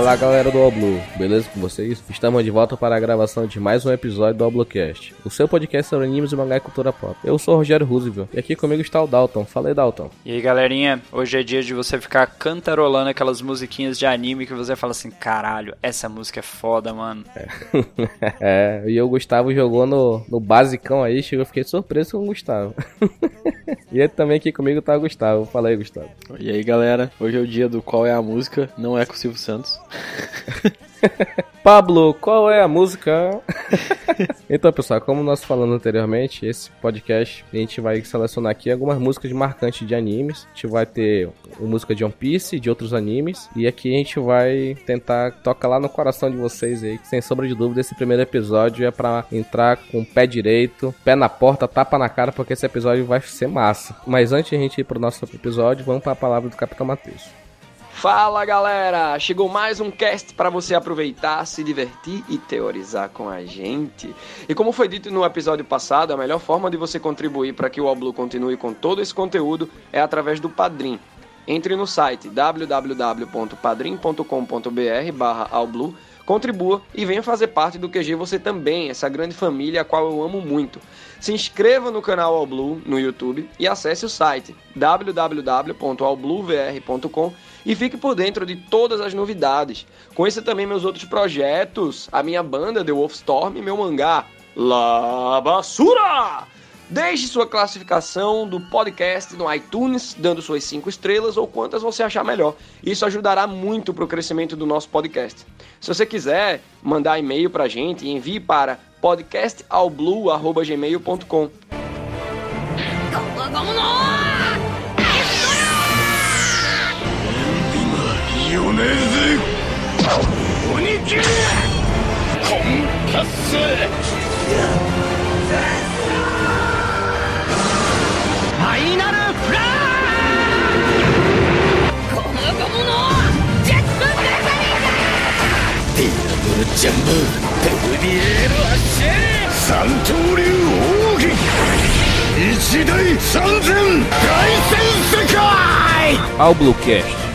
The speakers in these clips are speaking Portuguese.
Fala galera do Oblu, beleza com vocês? Estamos de volta para a gravação de mais um episódio do Oblocast, o seu podcast sobre animes e mangá e cultura pop. Eu sou o Rogério Roosevelt e aqui comigo está o Dalton. Fala aí, Dalton. E aí galerinha, hoje é dia de você ficar cantarolando aquelas musiquinhas de anime que você fala assim: caralho, essa música é foda, mano. É, e o Gustavo jogou no, no basicão aí, chegou, eu fiquei surpreso com o Gustavo. e também aqui comigo tá o Gustavo. Fala aí, Gustavo. E aí galera, hoje é o dia do qual é a música, não é com o Silvio Santos. Pablo, qual é a música? então, pessoal, como nós falamos anteriormente, esse podcast a gente vai selecionar aqui algumas músicas marcantes de animes. A gente vai ter música de One Piece, de outros animes, e aqui a gente vai tentar tocar lá no coração de vocês aí, que sem sombra de dúvida esse primeiro episódio é para entrar com o pé direito, pé na porta, tapa na cara, porque esse episódio vai ser massa. Mas antes de a gente ir pro nosso episódio, vamos para a palavra do Capitão Matheus. Fala galera! Chegou mais um cast para você aproveitar, se divertir e teorizar com a gente. E como foi dito no episódio passado, a melhor forma de você contribuir para que o Oblu continue com todo esse conteúdo é através do Padrim. Entre no site www.padrim.com.br barra Alblu, contribua e venha fazer parte do QG você também, essa grande família a qual eu amo muito. Se inscreva no canal Alblu no YouTube e acesse o site www.albluvr.com e fique por dentro de todas as novidades. Conheça também meus outros projetos, a minha banda The Wolfstorm e meu mangá La Basura! Deixe sua classificação do podcast no iTunes, dando suas 5 estrelas ou quantas você achar melhor. Isso ajudará muito para o crescimento do nosso podcast. Se você quiser mandar e-mail para a gente, envie para podcastalblue.gmail.com. よね鬼切れコンパスイナルジャンペルビエールアッシェ三刀流奥義一大三千大戦世界キャ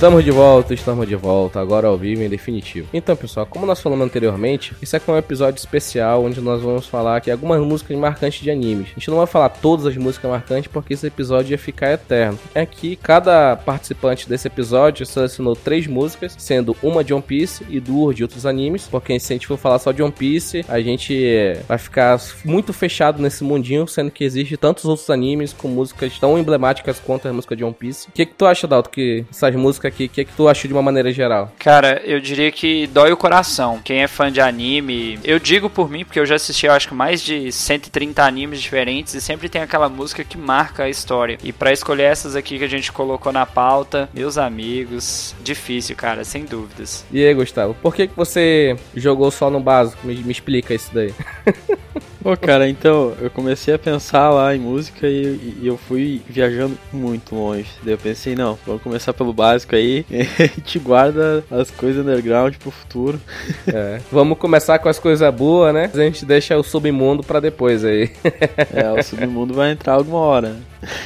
Estamos de volta, estamos de volta, agora ao vivo em definitivo. Então, pessoal, como nós falamos anteriormente, isso aqui é um episódio especial onde nós vamos falar aqui algumas músicas marcantes de animes. A gente não vai falar todas as músicas marcantes porque esse episódio ia ficar eterno. É que cada participante desse episódio selecionou três músicas, sendo uma de One Piece e duas de outros animes, porque se a gente for falar só de One Piece, a gente vai ficar muito fechado nesse mundinho, sendo que existe tantos outros animes com músicas tão emblemáticas quanto a música de One Piece. O que, que tu acha, Dalton, que essas músicas aqui, o que, que tu achou de uma maneira geral? Cara, eu diria que dói o coração. Quem é fã de anime, eu digo por mim, porque eu já assisti, eu acho que mais de 130 animes diferentes e sempre tem aquela música que marca a história. E para escolher essas aqui que a gente colocou na pauta, meus amigos, difícil, cara, sem dúvidas. E aí, Gustavo, por que, que você jogou só no básico? Me, me explica isso daí. Pô, cara, então eu comecei a pensar lá em música e, e, eu fui viajando muito longe. Daí eu pensei, não, vamos começar pelo básico aí e a gente guarda as coisas underground pro futuro. É, vamos começar com as coisas boas, né? A gente deixa o submundo pra depois aí. É, o submundo vai entrar alguma hora.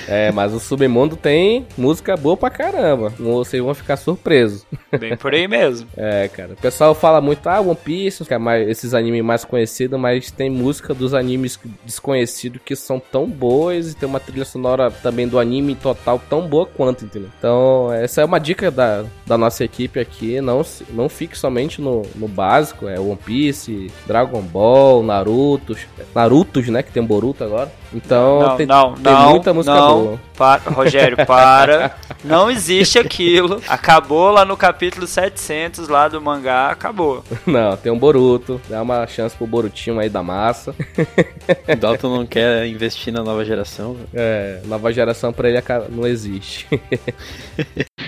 É, mas o submundo tem música boa pra caramba. Vocês vão ficar surpresos. Bem por aí mesmo. É, cara. O pessoal fala muito, ah, One Piece, que é mais, esses animes mais conhecidos, mas tem música dos animes desconhecidos que são tão boas e tem uma trilha sonora também do anime total tão boa quanto, entendeu? Então, essa é uma dica da, da nossa equipe aqui. Não, não fique somente no, no básico, é One Piece, Dragon Ball, Naruto, Narutos, né? Que tem Boruto agora. Então, não, tem, não, tem não, muita música não, boa. Para, Rogério, para. não existe aquilo. Acabou lá no capítulo 700 lá do mangá, acabou. Não, tem um Boruto. Dá uma chance pro Borutinho aí da massa. O Dalton não quer investir na nova geração. É, nova geração pra ele não existe.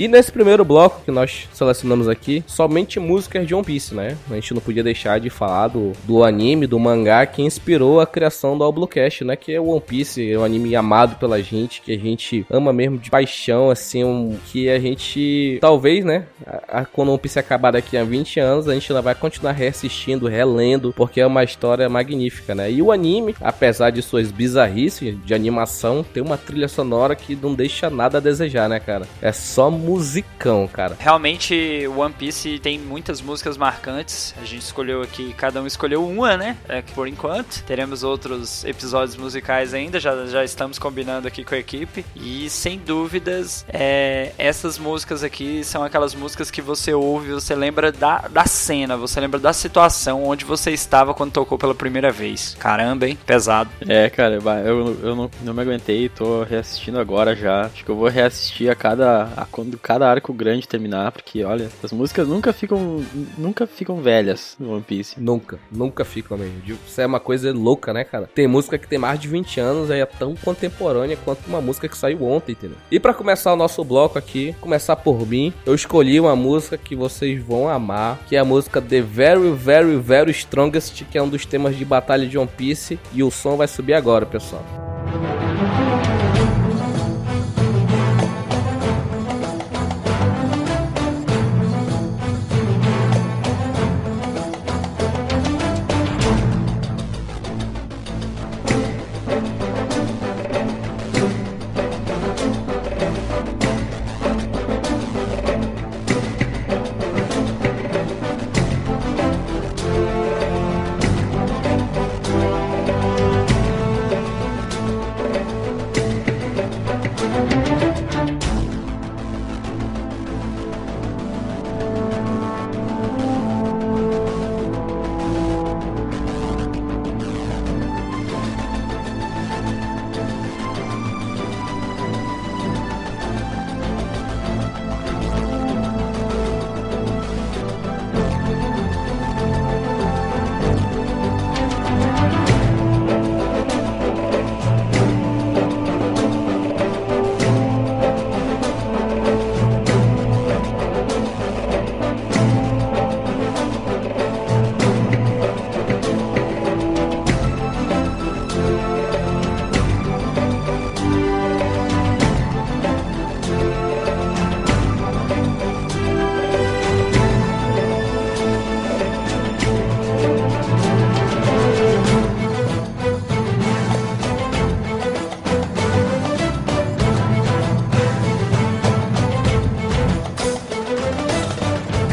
E nesse primeiro bloco que nós selecionamos aqui, somente músicas de One Piece, né? A gente não podia deixar de falar do, do anime, do mangá que inspirou a criação do Bluecast, né? Que é o One Piece, é um anime amado pela gente, que a gente ama mesmo de paixão, assim, um, que a gente, talvez, né? A, a, quando o One Piece acabar daqui a 20 anos, a gente ainda vai continuar reassistindo, relendo, porque é uma história magnífica, né? E o anime, apesar de suas bizarrices de animação, tem uma trilha sonora que não deixa nada a desejar, né, cara? É só musicão, cara. Realmente, One Piece tem muitas músicas marcantes. A gente escolheu aqui, cada um escolheu uma, né? É, por enquanto. Teremos outros episódios musicais ainda, já, já estamos combinando aqui com a equipe. E sem dúvidas, é, essas músicas aqui são aquelas músicas que você ouve, você lembra da, da cena, você lembra da situação onde você estava quando tocou pela primeira vez. Caramba, hein? Pesado. É, cara, eu, eu não, não me aguentei, tô reassistindo agora já. Acho que eu vou reassistir a cada. A, quando cada arco grande terminar, porque olha, as músicas nunca ficam. Nunca ficam velhas no One Piece. Nunca, nunca ficam mesmo. Isso é uma coisa louca, né, cara? Tem música que tem mais de 20 anos e é tão contemporânea quanto uma música que saiu ontem, entendeu? E para começar o nosso bloco aqui, começar por mim, eu escolhi uma música que vocês vão amar, que é a música The Very, Very, Very Strongest, que é um dos temas de batalha de One Piece, e o som vai subir agora, pessoal.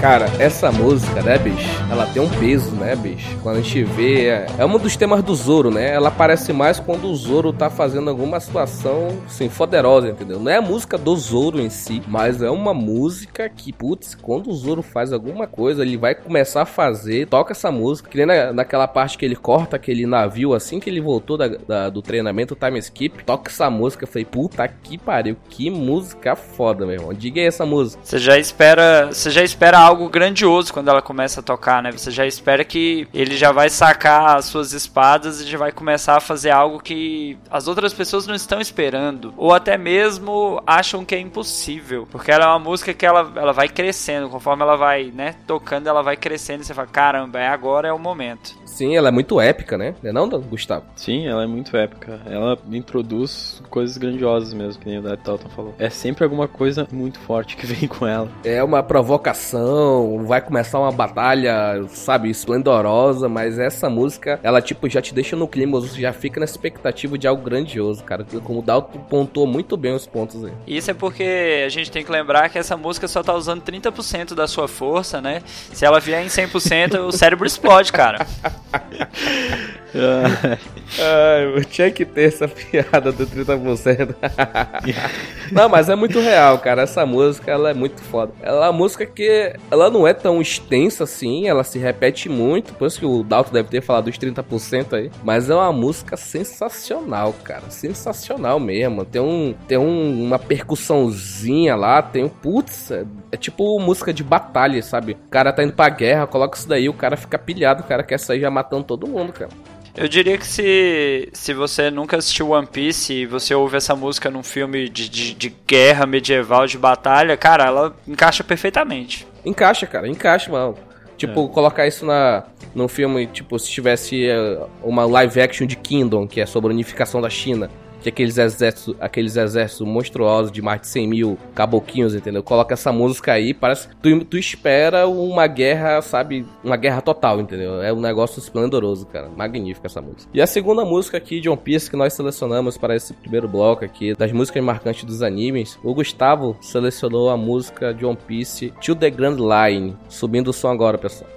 Cara, essa música, né, bicho? Ela tem um peso, né, bicho? Quando a gente vê. É, é um dos temas do Zoro, né? Ela aparece mais quando o Zoro tá fazendo alguma situação, assim, poderosa, entendeu? Não é a música do Zoro em si, mas é uma música que, putz, quando o Zoro faz alguma coisa, ele vai começar a fazer, toca essa música, que nem na, naquela parte que ele corta aquele navio, assim que ele voltou da, da, do treinamento, time skip, toca essa música. Eu falei, puta que pariu, que música foda, meu irmão. Diga aí essa música. Você já espera. Você já espera algo grandioso quando ela começa a tocar, né? Você já espera que ele já vai sacar as suas espadas e já vai começar a fazer algo que as outras pessoas não estão esperando. Ou até mesmo acham que é impossível. Porque ela é uma música que ela, ela vai crescendo. Conforme ela vai, né, tocando, ela vai crescendo. E você fala, caramba, é agora é o momento. Sim, ela é muito épica, né? Não é não, Gustavo? Sim, ela é muito épica. Ela introduz coisas grandiosas mesmo, que nem o Dad Talton falou. É sempre alguma coisa muito forte que vem com ela. É uma provocação, vai começar uma batalha, sabe, esplendorosa, mas essa música, ela tipo já te deixa no clima, você já fica na expectativa de algo grandioso, cara. Como o Dalton pontuou muito bem os pontos aí. Isso é porque a gente tem que lembrar que essa música só tá usando 30% da sua força, né? Se ela vier em 100%, o cérebro explode, cara. Ai, tinha que ter essa piada do 30%. não, mas é muito real, cara. Essa música, ela é muito foda. Ela é uma música que ela não é tão extensa assim, ela se repete muito, por isso que o Dalton deve ter falado dos 30% aí. Mas é uma música sensacional, cara. Sensacional mesmo. Tem, um, tem um, uma percussãozinha lá, tem um... Putz, é, é tipo música de batalha, sabe? O cara tá indo pra guerra, coloca isso daí, o cara fica pilhado, o cara quer sair já matando todo mundo, cara. Eu diria que se, se você nunca assistiu One Piece e você ouve essa música num filme de, de, de guerra medieval, de batalha, cara, ela encaixa perfeitamente. Encaixa, cara, encaixa, mano. Tipo, é. colocar isso na, num filme, tipo, se tivesse uh, uma live action de Kingdom, que é sobre a unificação da China que aqueles exércitos, aqueles exércitos monstruosos de mais de 100 mil caboquinhos, entendeu? Coloca essa música aí, parece tu, tu espera uma guerra, sabe? Uma guerra total, entendeu? É um negócio esplendoroso, cara. Magnífica essa música. E a segunda música aqui de One Piece que nós selecionamos para esse primeiro bloco aqui, das músicas marcantes dos animes, o Gustavo selecionou a música de One Piece To The Grand Line. Subindo o som agora, pessoal.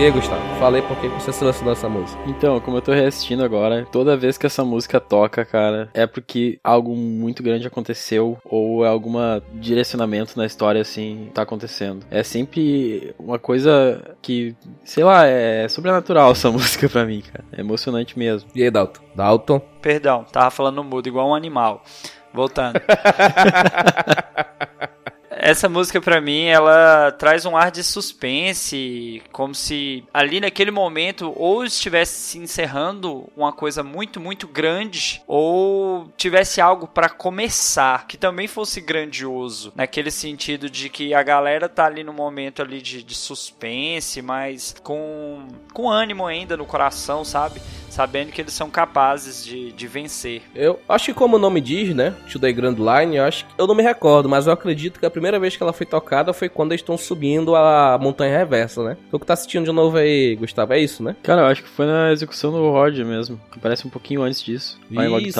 E aí, Gustavo, falei por que você selecionou essa música. Então, como eu tô reassistindo agora, toda vez que essa música toca, cara, é porque algo muito grande aconteceu ou é algum direcionamento na história, assim, tá acontecendo. É sempre uma coisa que, sei lá, é sobrenatural essa música pra mim, cara. É emocionante mesmo. E aí, Dalton? Dalton? Perdão, tava falando mudo igual um animal. Voltando. essa música para mim, ela traz um ar de suspense, como se ali naquele momento ou estivesse se encerrando uma coisa muito, muito grande, ou tivesse algo para começar que também fosse grandioso, naquele sentido de que a galera tá ali no momento ali de, de suspense, mas com, com ânimo ainda no coração, sabe? sabendo que eles são capazes de, de vencer. Eu acho que como o nome diz, né, To The Grand Line, eu acho que, eu não me recordo, mas eu acredito que a primeira vez que ela foi tocada foi quando eles estão subindo a montanha reversa, né? Tu que tá assistindo de novo aí, Gustavo, é isso, né? Cara, eu acho que foi na execução do Rod mesmo, que parece um pouquinho antes disso.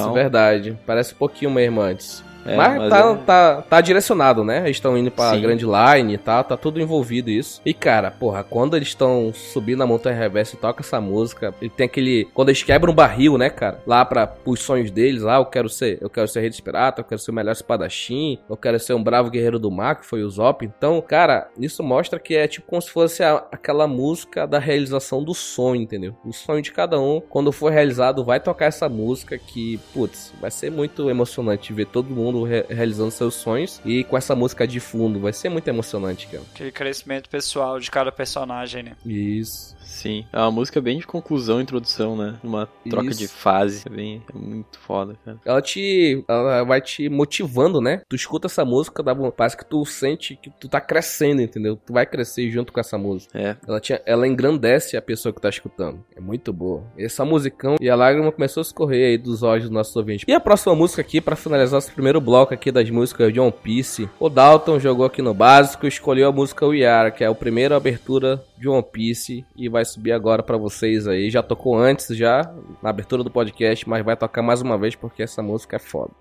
Isso, verdade. Parece um pouquinho mesmo antes. É, mas, mas tá, é... tá, tá direcionado, né? Eles estão indo pra Sim. Grand Line e tá, tá tudo envolvido isso. E cara, porra, quando eles estão subindo a montanha reversa e toca essa música, ele tem aquele. Quando eles quebram um barril, né, cara? Lá para os sonhos deles, lá, eu quero ser, eu quero ser rei dos piratas, eu quero ser o melhor espadachim, eu quero ser um bravo guerreiro do mar, que foi o Zop. Então, cara, isso mostra que é tipo como se fosse a, aquela música da realização do sonho, entendeu? O sonho de cada um, quando for realizado, vai tocar essa música que, putz, vai ser muito emocionante ver todo mundo re realizando seus sonhos e com essa música de fundo. Vai ser muito emocionante, cara. Aquele crescimento pessoal de cada personagem, né? Isso. Sim, é uma música bem de conclusão, introdução, né? Uma troca Isso. de fase. É, bem, é muito foda, cara. Ela te. Ela vai te motivando, né? Tu escuta essa música, dá, parece que tu sente que tu tá crescendo, entendeu? Tu vai crescer junto com essa música. É. Ela, te, ela engrandece a pessoa que tá escutando. É muito boa. Essa musicão e a lágrima começou a escorrer aí dos olhos dos nossos ouvintes. E a próxima música aqui, para finalizar esse primeiro bloco aqui das músicas de One Piece, o Dalton jogou aqui no básico escolheu a música Are, que é a primeira abertura de One Piece e vai subir agora para vocês aí. Já tocou antes já na abertura do podcast, mas vai tocar mais uma vez porque essa música é foda.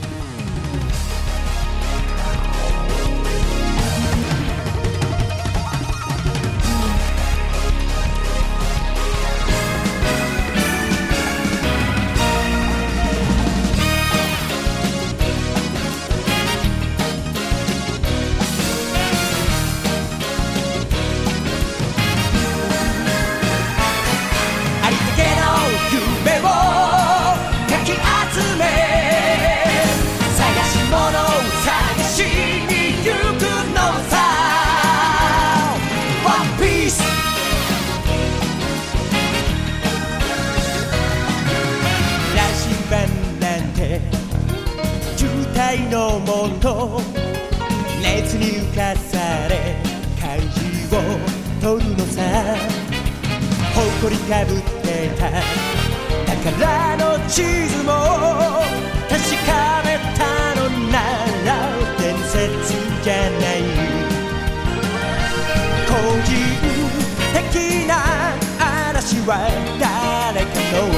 は誰かの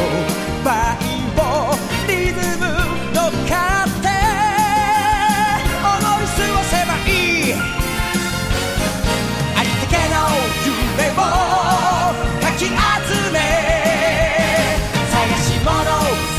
バイオリズム乗っかって思い過ごせばいいありったけ。の夢をかき集め探し物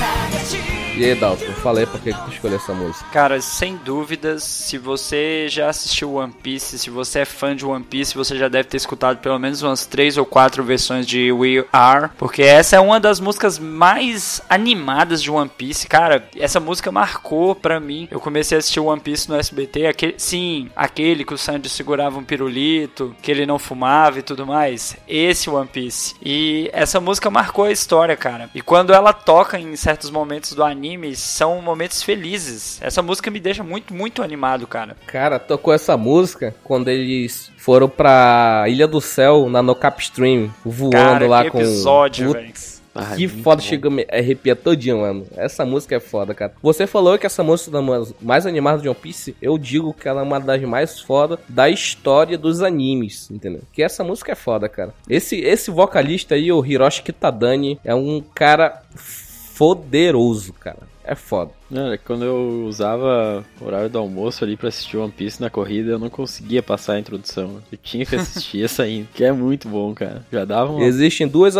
探し家だと Dalton, falei por que tu escolheu essa música. Cara, sem dúvidas, se você já assistiu One Piece, se você é fã de One Piece, você já deve ter escutado pelo menos umas três ou quatro versões de We Are, porque essa é uma das músicas mais animadas de One Piece. Cara, essa música marcou pra mim. Eu comecei a assistir One Piece no SBT, aquele, sim, aquele que o Sanji segurava um pirulito, que ele não fumava e tudo mais. Esse One Piece. E essa música marcou a história, cara. E quando ela toca em certos momentos do anime, são momentos felizes. Essa música me deixa muito, muito animado, cara. Cara, tocou essa música quando eles foram pra Ilha do Céu, na No Cap Stream, voando Cara, lá que com... episódio, velho. Putz, Ah, que foda, bom. chega a me arrepiar todinho, mano. Essa música é foda, cara. Você falou que essa música é uma das mais animadas de One Piece. Eu digo que ela é uma das mais foda da história dos animes, entendeu? Que essa música é foda, cara. Esse, esse vocalista aí, o Hiroshi Kitadani, é um cara foderoso, cara. É foda. Não, é quando eu usava o horário do almoço ali pra assistir One Piece na corrida, eu não conseguia passar a introdução. Eu tinha que assistir essa ainda, que é muito bom, cara. Já dava uma... Existem duas,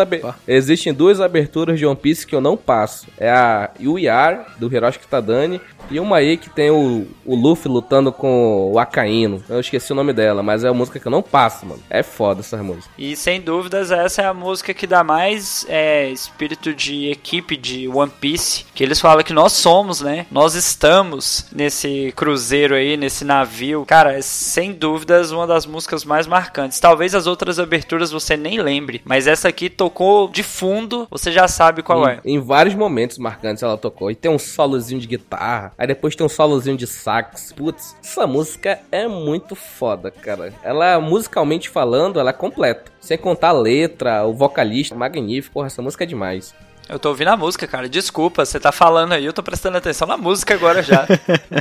Existem duas aberturas de One Piece que eu não passo. É a We Are, do Hiroshi Kitadani, e uma aí que tem o, o Luffy lutando com o Akainu. Eu esqueci o nome dela, mas é a música que eu não passo, mano. É foda essa música. E sem dúvidas, essa é a música que dá mais é, espírito de equipe de One Piece. Que eles falam que nós somos, né? Nós estamos nesse cruzeiro aí, nesse navio. Cara, é sem dúvidas uma das músicas mais marcantes. Talvez as outras aberturas você nem lembre, mas essa aqui tocou de fundo, você já sabe qual é. Em, em vários momentos marcantes ela tocou. E tem um solozinho de guitarra. Aí depois tem um solozinho de sax. Putz, essa música é muito foda, cara. Ela, musicalmente falando, ela é completa. Sem contar a letra, o vocalista, magnífico. Porra, essa música é demais. Eu tô ouvindo a música, cara. Desculpa, você tá falando aí, eu tô prestando atenção na música agora já.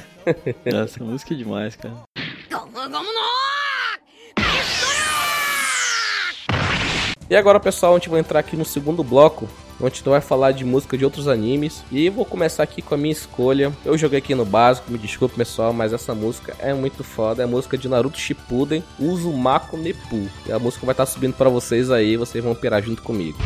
Essa música é demais, cara. E agora, pessoal, a gente vai entrar aqui no segundo bloco, onde a gente vai falar de música de outros animes. E eu vou começar aqui com a minha escolha. Eu joguei aqui no básico, me desculpe, pessoal, mas essa música é muito foda. É a música de Naruto Shippuden, Uzumako Neppu. E a música vai estar subindo pra vocês aí, vocês vão pirar junto comigo.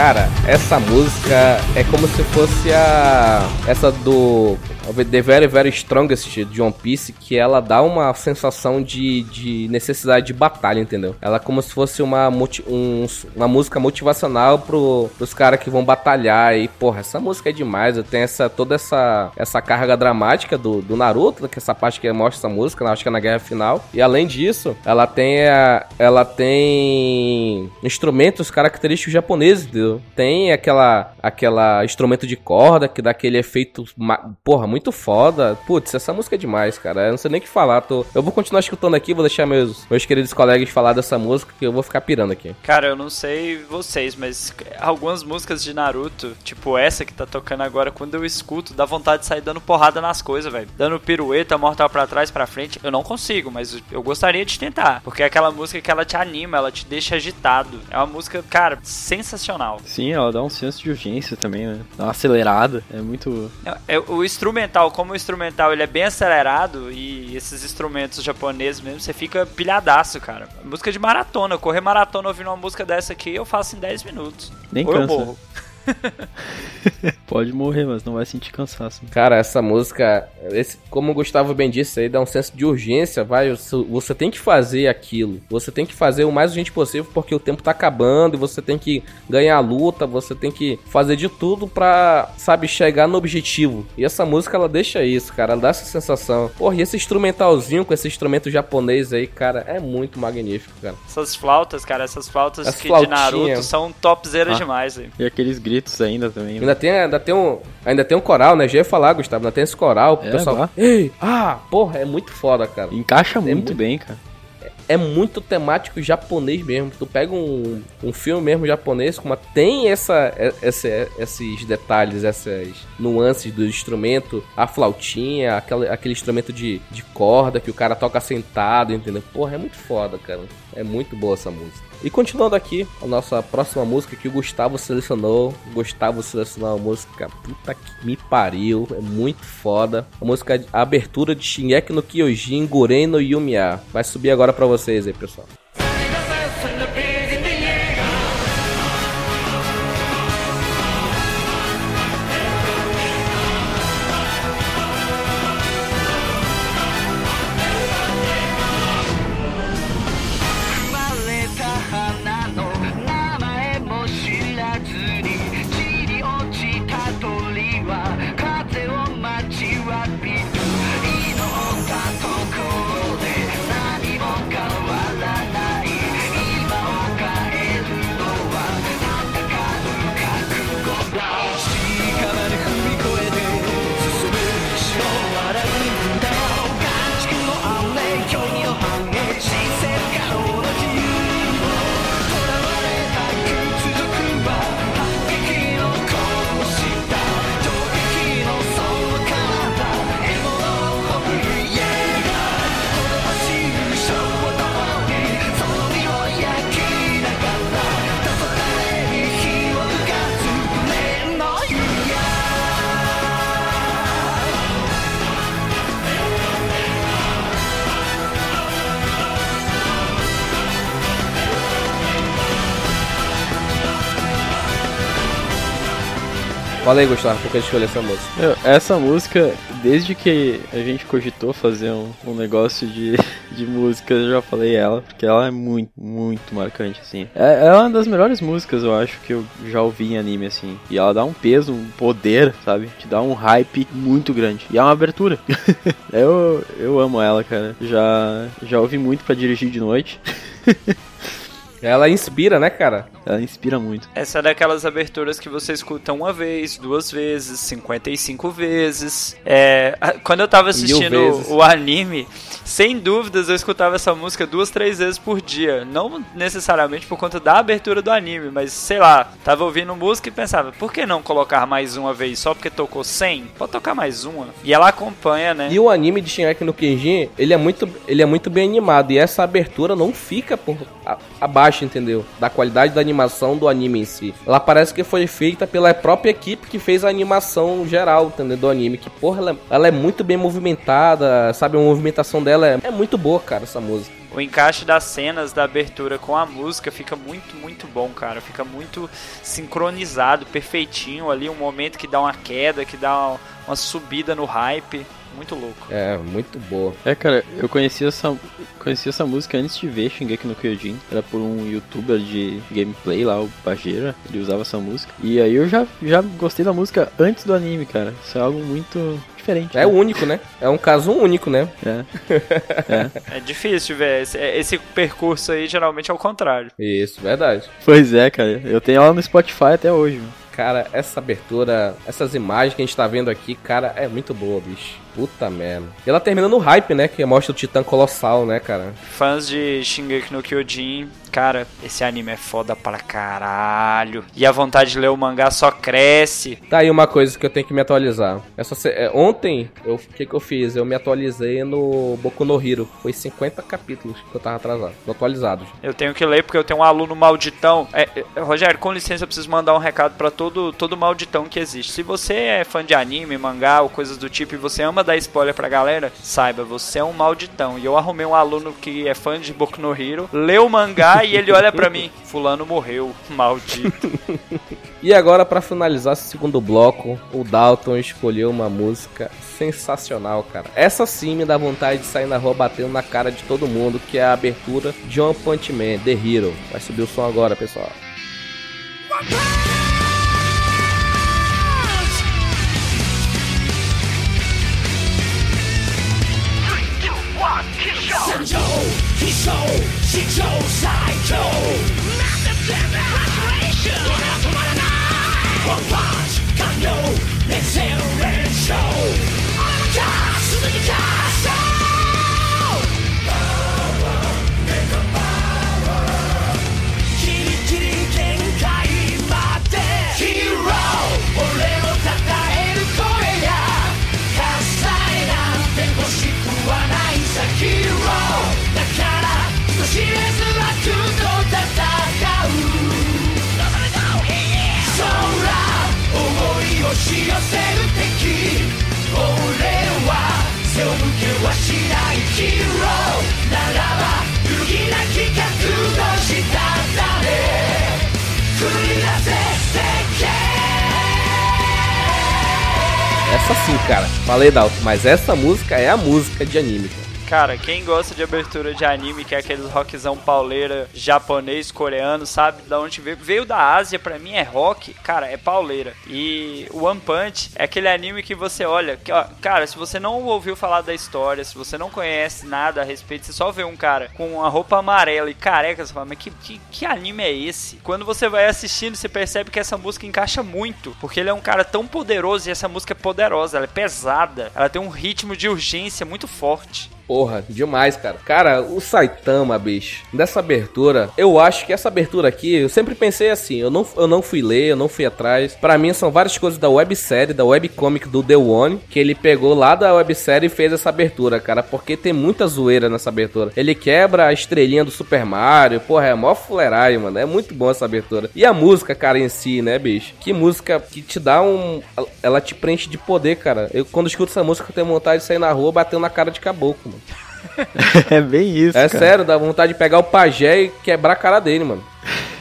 Cara, essa música é como se fosse a. Essa do. The Very Very Strongest de One Piece, que ela dá uma sensação de, de necessidade de batalha, entendeu? Ela é como se fosse uma, um- uma música motivacional pro, pros caras que vão batalhar. E, porra, essa música é demais. Tem essa, toda essa, essa carga dramática do, do Naruto, que é essa parte que mostra essa música, acho que é na guerra final. E além disso, ela tem a, ela tem instrumentos característicos japoneses, entendeu? Tem aquela, aquela instrumento de corda que dá aquele efeito, porra, muito foda. Putz, essa música é demais, cara. Eu não sei nem o que falar. Tô... Eu vou continuar escutando aqui, vou deixar meus, meus queridos colegas falar dessa música, que eu vou ficar pirando aqui. Cara, eu não sei vocês, mas algumas músicas de Naruto, tipo essa que tá tocando agora, quando eu escuto, dá vontade de sair dando porrada nas coisas, velho. Dando pirueta, mortal pra trás, pra frente. Eu não consigo, mas eu gostaria de tentar. Porque é aquela música que ela te anima, ela te deixa agitado. É uma música, cara, sensacional. Sim, ela dá um senso de urgência também, né? Dá uma acelerada. É muito. É, é, o instrumental, como o instrumental ele é bem acelerado e esses instrumentos japoneses mesmo, você fica pilhadaço, cara. Música de maratona, correr maratona ouvindo uma música dessa aqui, eu faço em 10 minutos. Nem Ou eu cansa. morro. Pode morrer, mas não vai sentir cansaço. Cara, essa música, esse, como o Gustavo bem disse aí, dá um senso de urgência, vai. Você, tem que fazer aquilo. Você tem que fazer o mais urgente possível porque o tempo tá acabando e você tem que ganhar a luta, você tem que fazer de tudo pra, sabe, chegar no objetivo. E essa música, ela deixa isso, cara, ela dá essa sensação. Porra, e esse instrumentalzinho com esse instrumento japonês aí, cara, é muito magnífico, cara. Essas flautas, cara, essas flautas As que de. Naruto são topzeiras Ah. demais, velho. E aqueles ainda também. né? Ainda tem, ainda tem um, ainda tem um coral, né? Já ia falar, Gustavo, ainda tem esse coral É, pessoal. Ei, ah, porra, é muito foda, cara. Encaixa muito, muito- bem, cara. é muito temático japonês mesmo. Tu pega um, um filme mesmo japonês, como tem essa, essa, esses detalhes, essas nuances do instrumento, a flautinha, aquele, aquele instrumento de, de corda que o cara toca sentado, entendeu? Porra, é muito foda, cara. É muito boa essa música. E continuando aqui, a nossa próxima música que o Gustavo selecionou. O Gustavo selecionou uma música, puta que me pariu, é muito foda. A música, a abertura de Shingeki no Kyojin, Guren no Yumiya. Vai subir agora pra vocês aí, pessoal. Fala aí, Gustavo, por que escolheu essa música? Meu, essa música, desde que a gente cogitou fazer um, um negócio de, de música, eu já falei ela, porque ela é muito, muito marcante, assim. É, é uma das melhores músicas, eu acho, que eu já ouvi em anime, assim. E ela dá um peso, um poder, sabe? Te dá um hype muito grande. E é uma abertura. eu, eu amo ela, cara. Já, já ouvi muito pra dirigir de noite. Ela inspira, né, cara? Ela inspira muito. Essa é daquelas aberturas que você escuta uma vez, duas vezes, 55 vezes. É, quando eu tava assistindo o anime, sem dúvidas eu escutava essa música duas, três vezes por dia. Não necessariamente por conta da abertura do anime, mas sei lá, tava ouvindo música e pensava, por que não colocar mais uma vez só porque tocou 100? Pode tocar mais uma. E ela acompanha, né? E o anime de Shingeki no Kyojin, ele é muito, ele é muito bem animado e essa abertura não fica por abaixo, entendeu? Da qualidade da animação do anime em si. Ela parece que foi feita pela própria equipe que fez a animação geral, entendeu? Do anime. Que porra, ela, ela é muito bem movimentada, sabe? A movimentação dela é, é muito boa, cara, essa música. o encaixe das cenas da abertura com a música fica muito, muito bom, cara. Fica muito sincronizado, perfeitinho ali, um momento que dá uma queda, que dá uma, uma subida no hype. Muito louco. É, muito boa. É, cara, eu conheci essa, conheci essa música antes de ver Shingeki no Kyojin. Era por um youtuber de gameplay lá, o Pajera. Ele usava essa música. E aí eu já, já gostei da música antes do anime, cara. Isso é algo muito diferente. É único, né? É um caso único, né? É. é. É difícil ver. Esse, esse percurso aí geralmente é o contrário. Isso, verdade. Pois é, cara. Eu tenho ela no Spotify até hoje, mano. Cara, essa abertura, essas imagens que a gente tá vendo aqui, cara, é muito boa, bicho. Puta merda. E ela termina no hype, né? Que mostra o Titã Colossal, né, cara? Fãs de Shingeki no Kyojin, cara, esse anime é foda pra caralho. E a vontade de ler o mangá só cresce. Tá aí uma coisa que eu tenho que me atualizar. Essa, se- é, ontem, o que, que eu fiz? Eu me atualizei no Boku no Hero. Foi 50 capítulos que eu tava atrasado. Tô atualizados. Eu tenho que ler porque eu tenho um aluno malditão. É, é, Rogério, com licença, eu preciso mandar um recado pra todo, todo malditão que existe. Se você é fã de anime, mangá ou coisas do tipo e você ama dar spoiler pra galera, saiba, você é um malditão. E eu arrumei um aluno que é fã de Boku no Hero, leu o mangá e ele olha pra mim: Fulano morreu, maldito. E agora, pra finalizar esse segundo bloco, o Dalton escolheu uma música sensacional, cara. Essa sim me dá vontade de sair na rua batendo na cara de todo mundo, que é a abertura de One Punch Man, The Hero. Vai subir o som agora, pessoal. Essa sim, cara. Falei, Dalton, mas essa música é a música de anime, cara. Cara, quem gosta de abertura de anime, que é aqueles rockzão pauleira japonês, coreano, sabe? Da onde veio? Veio da Ásia, pra mim é rock, cara, é pauleira. E o One Punch é aquele anime que você olha, que, ó, cara, se você não ouviu falar da história, se você não conhece nada a respeito, você só vê um cara com uma roupa amarela e careca, você fala, mas que, que, que anime é esse? Quando você vai assistindo, você percebe que essa música encaixa muito, porque ele é um cara tão poderoso e essa música é poderosa, ela é pesada, ela tem um ritmo de urgência muito forte. Porra, demais, cara. Cara, o Saitama, bicho, dessa abertura, eu acho que essa abertura aqui, eu sempre pensei assim, eu não, eu não fui ler, eu não fui atrás. Pra mim são várias coisas da websérie, da webcomic do The One, que ele pegou lá da websérie e fez essa abertura, cara, porque tem muita zoeira nessa abertura. Ele quebra a estrelinha do Super Mario, porra, é mó fuleiragem, mano. É muito bom essa abertura. E a música, cara, em si, né, bicho? Que música que te dá um. Ela te preenche de poder, cara. Eu, quando escuto essa música, eu tenho vontade de sair na rua batendo na cara de caboclo, mano. é bem isso, É cara. sério, dá vontade de pegar o pajé e quebrar a cara dele, mano.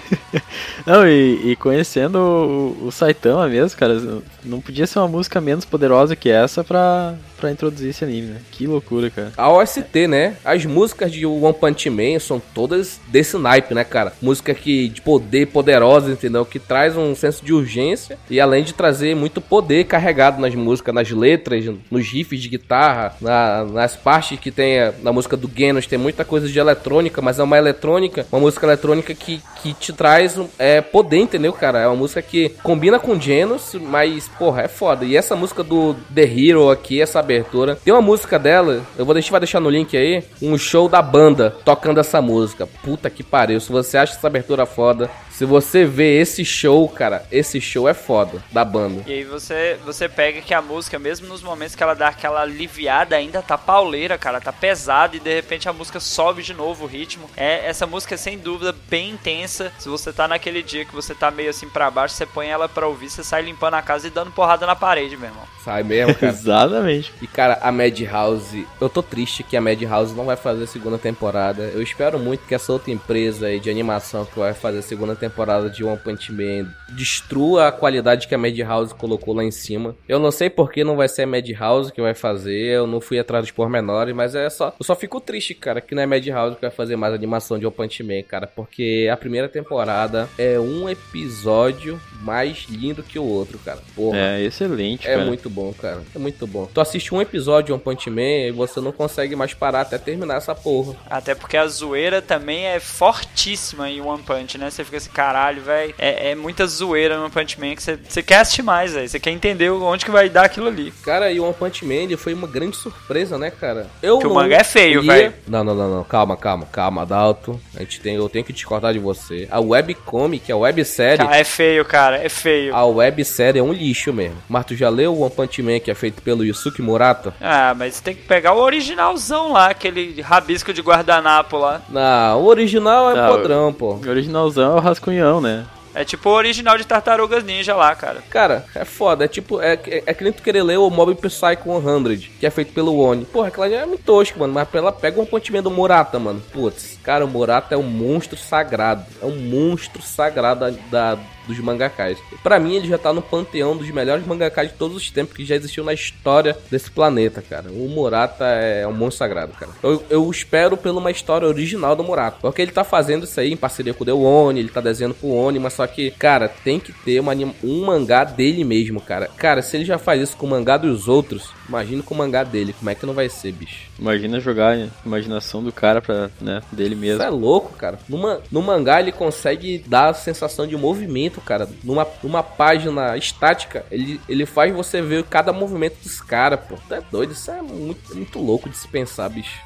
Não, e, e conhecendo o, o Saitama mesmo, cara, não podia ser uma música menos poderosa que essa pra, pra introduzir esse anime, né? Que loucura, cara. A OST, né? As músicas de One Punch Man são todas desse naipe, né, cara? Música que de poder poderosa, entendeu? Que traz um senso de urgência e além de trazer muito poder carregado nas músicas, nas letras, nos riffs de guitarra, na- nas partes que tem na música do Genos, tem muita coisa de eletrônica, mas é uma eletrônica, uma música eletrônica que, que te traz é, poder, entendeu, cara? É uma música que combina com Genos, mas, porra, é foda. E essa música do The Hero aqui, essa abertura, tem uma música dela, eu vou deixar, vai deixar no link aí, um show da banda tocando essa música. Puta que pariu. Se você acha essa abertura foda, Se você vê esse show, cara, esse show é foda da banda. E aí você, você pega que a música, mesmo nos momentos que ela dá aquela aliviada, ainda tá pauleira, cara, tá pesada e de repente a música sobe de novo o ritmo. É, essa música é sem dúvida bem intensa. Se você tá naquele dia que você tá meio assim pra baixo, você põe ela pra ouvir, você sai limpando a casa e dando porrada na parede, meu irmão. Sai mesmo, cara. Exatamente. E cara, a Madhouse, eu tô triste que a Madhouse não vai fazer a segunda temporada. Eu espero muito que essa outra empresa aí de animação que vai fazer a segunda temporada de One Punch Man destrua a qualidade que a Madhouse colocou lá em cima. Eu não sei por que não vai ser a Madhouse que vai fazer, eu não fui atrás dos pormenores, mas é só, eu só fico triste, cara, que não é a Madhouse que vai fazer mais animação de One Punch Man, cara, porque a primeira temporada é um episódio mais lindo que o outro, cara. Porra. É excelente, É cara. muito bom, cara. É muito bom. Tu assiste um episódio de One Punch Man e você não consegue mais parar até terminar essa porra. Até porque a zoeira também é fortíssima em One Punch, né? Você fica assim, caralho, velho. É, é muita zoeira no One Punch Man que você, quer assistir mais, velho. Você quer entender onde que vai dar aquilo ali. Cara, e o One Punch Man ele foi uma grande surpresa, né, cara? Eu Que o mangá é feio, ia- velho. Não, não, não, não. Calma, calma, calma, Dalton. A gente tem, eu tenho que discordar de você. A webcomic, a websérie, Cara, é feio, cara. É feio. a websérie é um lixo mesmo. Mas tu já leu o One Punch Man que é feito pelo Yusuke Murata? Ah, mas tem que pegar o originalzão lá, aquele rabisco de guardanapo lá. Não, o original é Não, podrão, pô. O originalzão é o né? É tipo o original de Tartarugas Ninja lá, cara. Cara, é foda. É tipo, é, é, é que nem tu querer ler o Mob Psycho 100, que é feito pelo Oni. Porra, aquela já é muito tosco, mano. Mas ela pega um pontimento do Murata, mano. Putz, cara, o Murata é um monstro sagrado. É um monstro sagrado da, da- dos mangakás. Pra mim, ele já tá no panteão dos melhores mangakás de todos os tempos que já existiu na história desse planeta, cara. O Murata é um monstro sagrado, cara. Eu, eu espero pela uma história original do Murata. Porque ele tá fazendo isso aí em parceria com o The Oni, ele tá desenhando pro Oni, mas só que, cara, tem que ter uma, um mangá dele mesmo, cara. Cara, se ele já faz isso com o mangá dos outros, imagina com o mangá dele. Como é que não vai ser, bicho? Imagina jogar a imaginação do cara pra, né, dele Isso mesmo. é louco, cara. Numa, no mangá ele consegue dar a sensação de movimento, cara. Numa, numa página estática, ele, ele faz você ver cada movimento dos caras, pô. Tu é doido, isso é muito, muito louco de se pensar, bicho.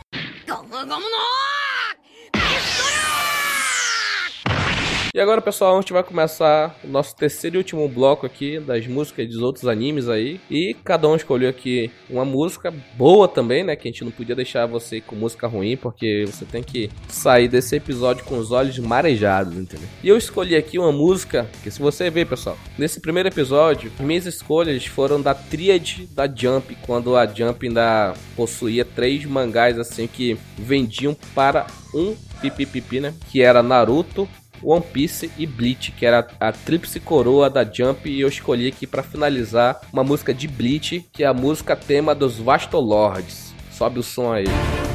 E agora, pessoal, a gente vai começar o nosso terceiro e último bloco aqui das músicas dos outros animes aí. E cada um escolheu aqui uma música boa também, né? Que a gente não podia deixar você com música ruim, porque você tem que sair desse episódio com os olhos marejados, entendeu? E eu escolhi aqui uma música que, se você ver, pessoal, nesse primeiro episódio, minhas escolhas foram da tríade da Jump, quando a Jump ainda possuía três mangás assim que vendiam para um pipipipi, né? Que era Naruto, One Piece e Bleach, que era a tríplice coroa da Jump, e eu escolhi aqui pra finalizar uma música de Bleach, que é a música tema dos Vastolords. Sobe o som aí. Porra,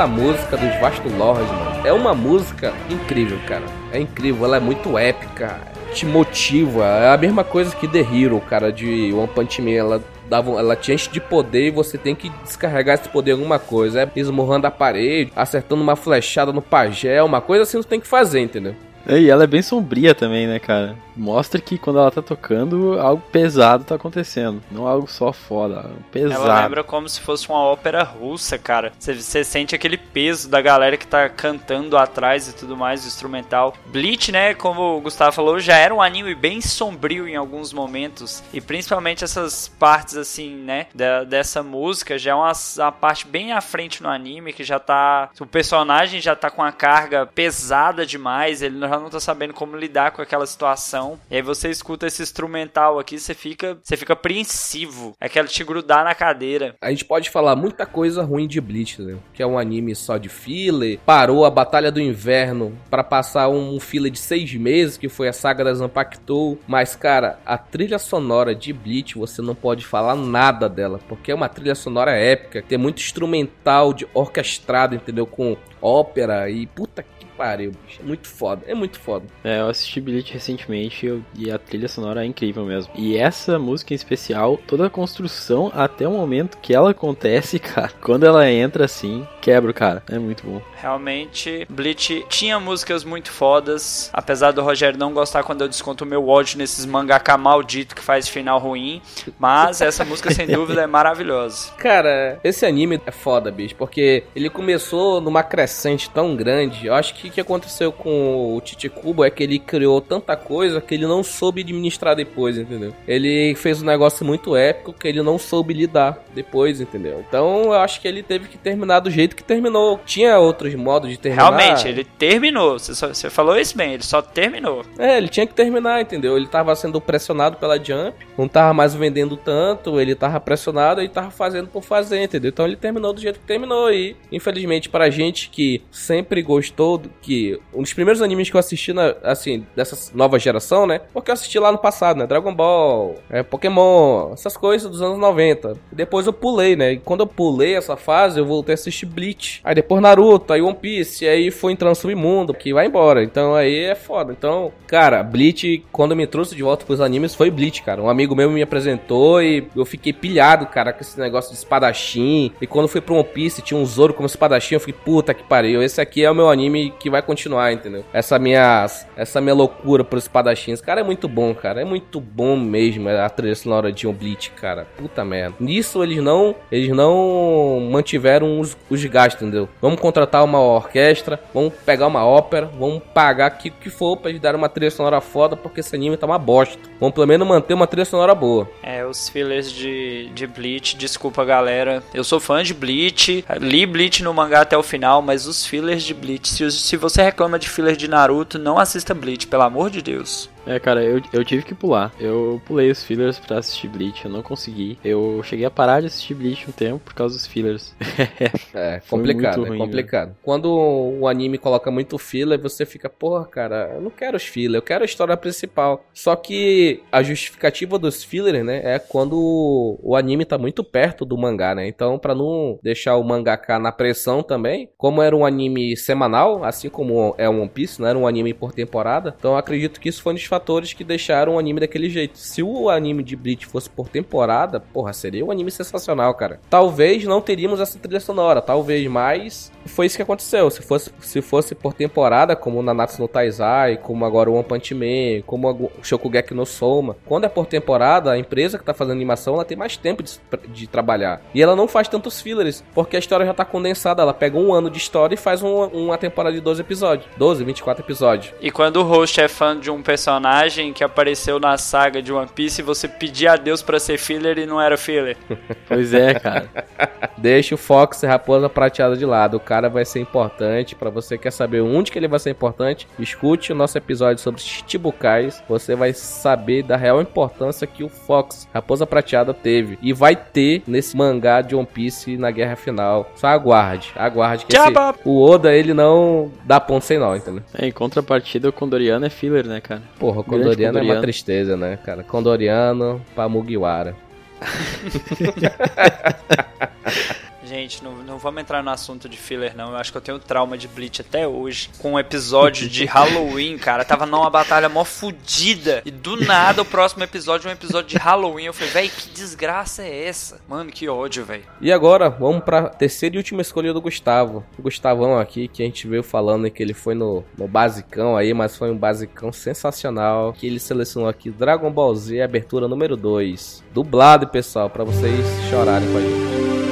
essa música dos Vasto Lord, mano, é uma música incrível, cara. É incrível, ela é muito épica, te motiva. É a mesma coisa que The Hero, cara, de One Punch Man. Ela dava, ela te enche de poder e você tem que descarregar esse poder em alguma coisa. É esmurrando a parede, acertando uma flechada no pajé, uma coisa assim você tem que fazer, entendeu? E ela é bem sombria também, né, cara? Mostra que quando ela tá tocando, algo pesado tá acontecendo. Não algo só foda, pesado. Ela lembra como se fosse uma ópera russa, cara. Você, você sente aquele peso da galera que tá cantando atrás e tudo mais, o instrumental. Bleach, né, como o Gustavo falou, já era um anime bem sombrio em alguns momentos. E principalmente essas partes, assim, né, da, dessa música, já é uma, uma parte bem à frente no anime, que já tá... O personagem já tá com a carga pesada demais, ele já não tá sabendo como lidar com aquela situação. E aí você escuta esse instrumental aqui, você fica, você fica apreensivo. É aquela te grudar na cadeira. A gente pode falar muita coisa ruim de Bleach, né? Que é um anime só de filler. Parou a Batalha do Inverno para passar um filler de seis meses, que foi a saga da Zanpakutou. Mas, cara, a trilha sonora de Bleach, você não pode falar nada dela, porque é uma trilha sonora épica. Tem muito instrumental de orquestrado, entendeu? Com ópera e puta pariu, bicho. É muito foda, é muito foda. É, eu assisti Bleach recentemente eu- e a trilha sonora é incrível mesmo. E essa música em especial, toda a construção até o momento que ela acontece, cara, quando ela entra assim, quebra o cara. É muito bom. Realmente, Bleach tinha músicas muito fodas. Apesar do Rogério não gostar quando eu desconto o meu ódio nesses mangaka maldito que faz final ruim. Mas essa música, sem dúvida, é maravilhosa. Cara, esse anime é foda, bicho, porque ele começou numa crescente tão grande. Eu acho que que aconteceu com o Chichikubo é que ele criou tanta coisa que ele não soube administrar depois, entendeu? Ele fez um negócio muito épico que ele não soube lidar depois, entendeu? Então eu acho que ele teve que terminar do jeito que terminou. Tinha outros modos de terminar. Realmente, ele terminou. Você, só- você falou isso bem, ele só terminou. É, ele tinha que terminar, entendeu? Ele tava sendo pressionado pela Jump, não tava mais vendendo tanto, ele tava pressionado e tava fazendo por fazer, entendeu? Então ele terminou do jeito que terminou e, infelizmente, pra gente que sempre gostou que um dos primeiros animes que eu assisti na, assim, dessa nova geração, né? Porque eu assisti lá no passado, né? Dragon Ball, é, Pokémon, essas coisas dos anos 90. Depois eu pulei, né? E quando eu pulei essa fase, eu voltei a assistir Bleach. Aí depois Naruto, aí One Piece, aí foi entrando Submundo, que vai embora. Então aí é foda. Então, cara, Bleach, quando me trouxe de volta pros animes, foi Bleach, cara. Um amigo meu me apresentou e eu fiquei pilhado, cara, com esse negócio de espadachim. E quando fui pro One Piece, tinha um Zoro como espadachim, eu fiquei, puta que pariu. Esse aqui é o meu anime que vai continuar, entendeu? Essa minha, essa minha loucura pros espadachins. Cara, é muito bom, cara. É muito bom mesmo a trilha sonora de Bleach, cara. Puta merda. Nisso eles não, eles não mantiveram os, os gastos, entendeu? Vamos contratar uma orquestra, vamos pegar uma ópera, vamos pagar o que, que for pra eles darem uma trilha sonora foda, porque esse anime tá uma bosta. Vamos pelo menos manter uma trilha sonora boa. É, os fillers de, de Bleach, desculpa galera. Eu sou fã de Bleach, li Bleach no mangá até o final, mas os fillers de Bleach, se, se você reclama de filler de Naruto, não assista Bleach, pelo amor de Deus. É, cara, eu, eu tive que pular. Eu pulei os fillers pra assistir Bleach, eu não consegui. Eu cheguei a parar de assistir Bleach um tempo por causa dos fillers. É, complicado, é ruim, complicado. Quando o anime coloca muito filler, você fica, porra, cara, eu não quero os filler, eu quero a história principal. Só que a justificativa dos fillers, né, é quando o anime tá muito perto do mangá, né? Então, pra não deixar o mangaka na pressão também, como era um anime semanal, assim como é One Piece, não era um anime por temporada, então eu acredito que isso foi um dos fatores que deixaram o anime daquele jeito. Se o anime de Bleach fosse por temporada, porra, seria um anime sensacional, cara. Talvez não teríamos essa trilha sonora, talvez, mas foi isso que aconteceu. Se fosse, se fosse por temporada, como o Nanatsu no Taizai, como agora o One Punch Man, como o Shokugeki no Soma, quando é por temporada, a empresa que tá fazendo animação, ela tem mais tempo de, de trabalhar. E ela não faz tantos fillers, porque a história já tá condensada. Ela pega um ano de história e faz um- uma temporada de 12 episódios. 12, 24 episódios. E quando o host é fã de um personagem que apareceu na saga de One Piece, você pedia a Deus pra ser filler e não era filler. pois é, cara. Deixa o Fox e Raposa Prateada de lado. O cara vai ser importante. Pra você que quer saber onde que ele vai ser importante, escute o nosso episódio sobre Chichibukais. Você vai saber da real importância que o Fox, Raposa Prateada, teve. E vai ter nesse mangá de One Piece na guerra final. Só aguarde, aguarde que esse, o Oda ele não dá ponto sem nó, entendeu? É, em contrapartida, o Condoriano é filler, né, cara? Porra, o Grande Condoriano é uma Condoriano. tristeza, né, cara? Condoriano pra Mugiwara. Gente, não, não vamos entrar no assunto de filler, não. Eu acho que eu tenho trauma de Bleach até hoje. Com um episódio de Halloween, cara. Tava numa batalha mó fudida. E do nada, o próximo episódio é um episódio de Halloween. Eu falei, véi, que desgraça é essa? Mano, que ódio, véi. E agora, vamos pra terceira e última escolha do Gustavo. O Gustavão aqui, que a gente veio falando que ele foi no, no basicão aí, mas foi um basicão sensacional. Que ele selecionou aqui Dragon Ball Z, abertura número 2. Dublado, pessoal, pra vocês chorarem com a gente.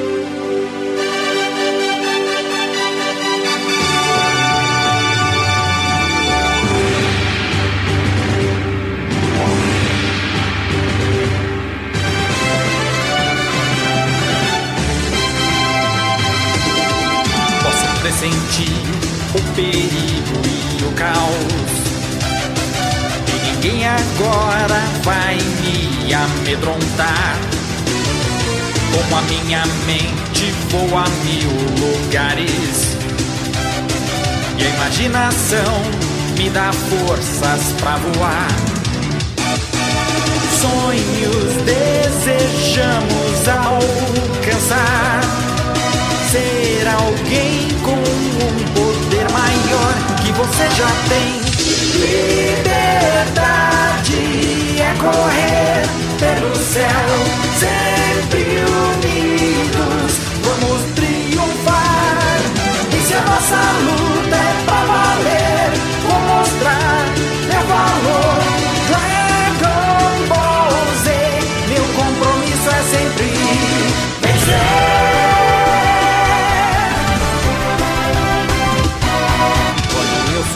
Caos. E ninguém agora vai me amedrontar. Com a minha mente vou a mil lugares. E a imaginação me dá forças pra voar. Sonhos desejamos alcançar. Ser alguém você já tem. Liberdade é correr pelo céu, sempre unidos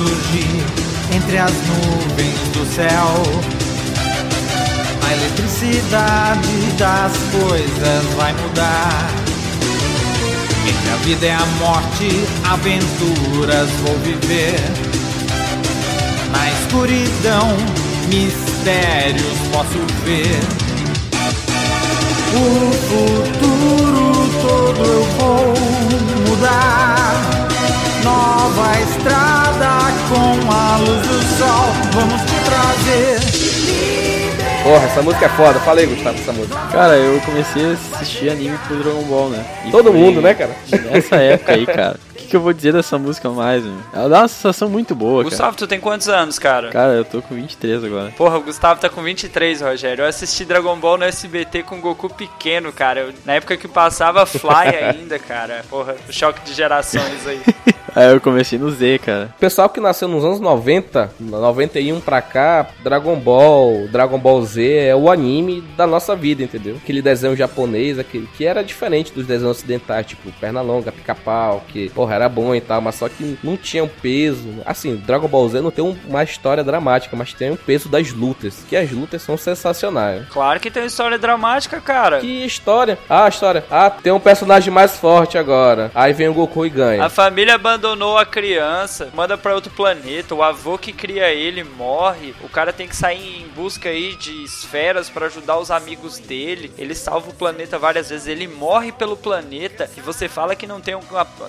surgir entre as nuvens do céu, a eletricidade das coisas vai mudar. Entre a vida e a morte, aventuras vou viver. Na escuridão, mistérios posso ver. O futuro todo eu vou mudar. Nova estrada com a luz do sol, vamos te trazer. Porra, essa música é foda. Falei, Gustavo, essa música. Cara, eu comecei a assistir anime por Dragon Ball, né? E Todo foi mundo, né, cara? Nessa época aí, cara. O que, que eu vou dizer dessa música mais, meu? Ela dá uma sensação muito boa, cara. Gustavo, tu tem quantos anos, cara? Cara, eu tô com 23 agora. Porra, o Gustavo tá com 23, Rogério. Eu assisti Dragon Ball no SBT com Goku pequeno, cara. Eu- na época que passava Fly ainda, cara. Porra, o choque de gerações aí. Aí eu comecei no Z, cara. Pessoal que nasceu nos anos 90, 91 pra cá, Dragon Ball, Dragon Ball Z é o anime da nossa vida, entendeu? Aquele desenho japonês, aquele que era diferente dos desenhos ocidentais, tipo Pernalonga, Pica-Pau, que, porra, era bom e tal, mas só que não tinha um peso. Assim, Dragon Ball Z não tem um- uma história dramática, mas tem um peso das lutas, que as lutas são sensacionais. Claro que tem uma história dramática, cara. Que história? Ah, história. Ah, tem um personagem mais forte agora. Aí vem o Goku e ganha. A família abandonou a criança, manda pra outro planeta, o avô que cria ele morre, o cara tem que sair em busca aí de esferas pra ajudar os amigos dele, ele salva o planeta várias vezes, ele morre pelo planeta e você fala que não tem um...